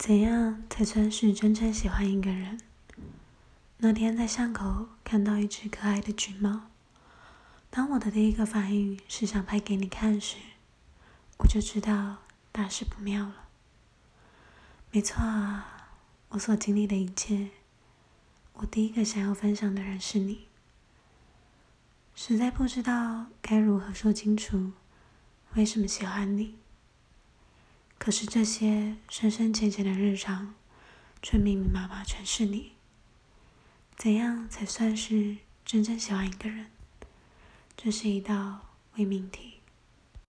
怎样才算是真正喜欢一个人？那天在巷口看到一只可爱的橘猫，当我的第一个反应是想拍给你看时，我就知道大事不妙了。没错啊，我所经历的一切，我第一个想要分享的人是你。实在不知道该如何说清楚为什么喜欢你。可是这些深深浅浅的日常，却密密麻麻全是你。怎样才算是真正喜欢一个人？这是一道伪命题。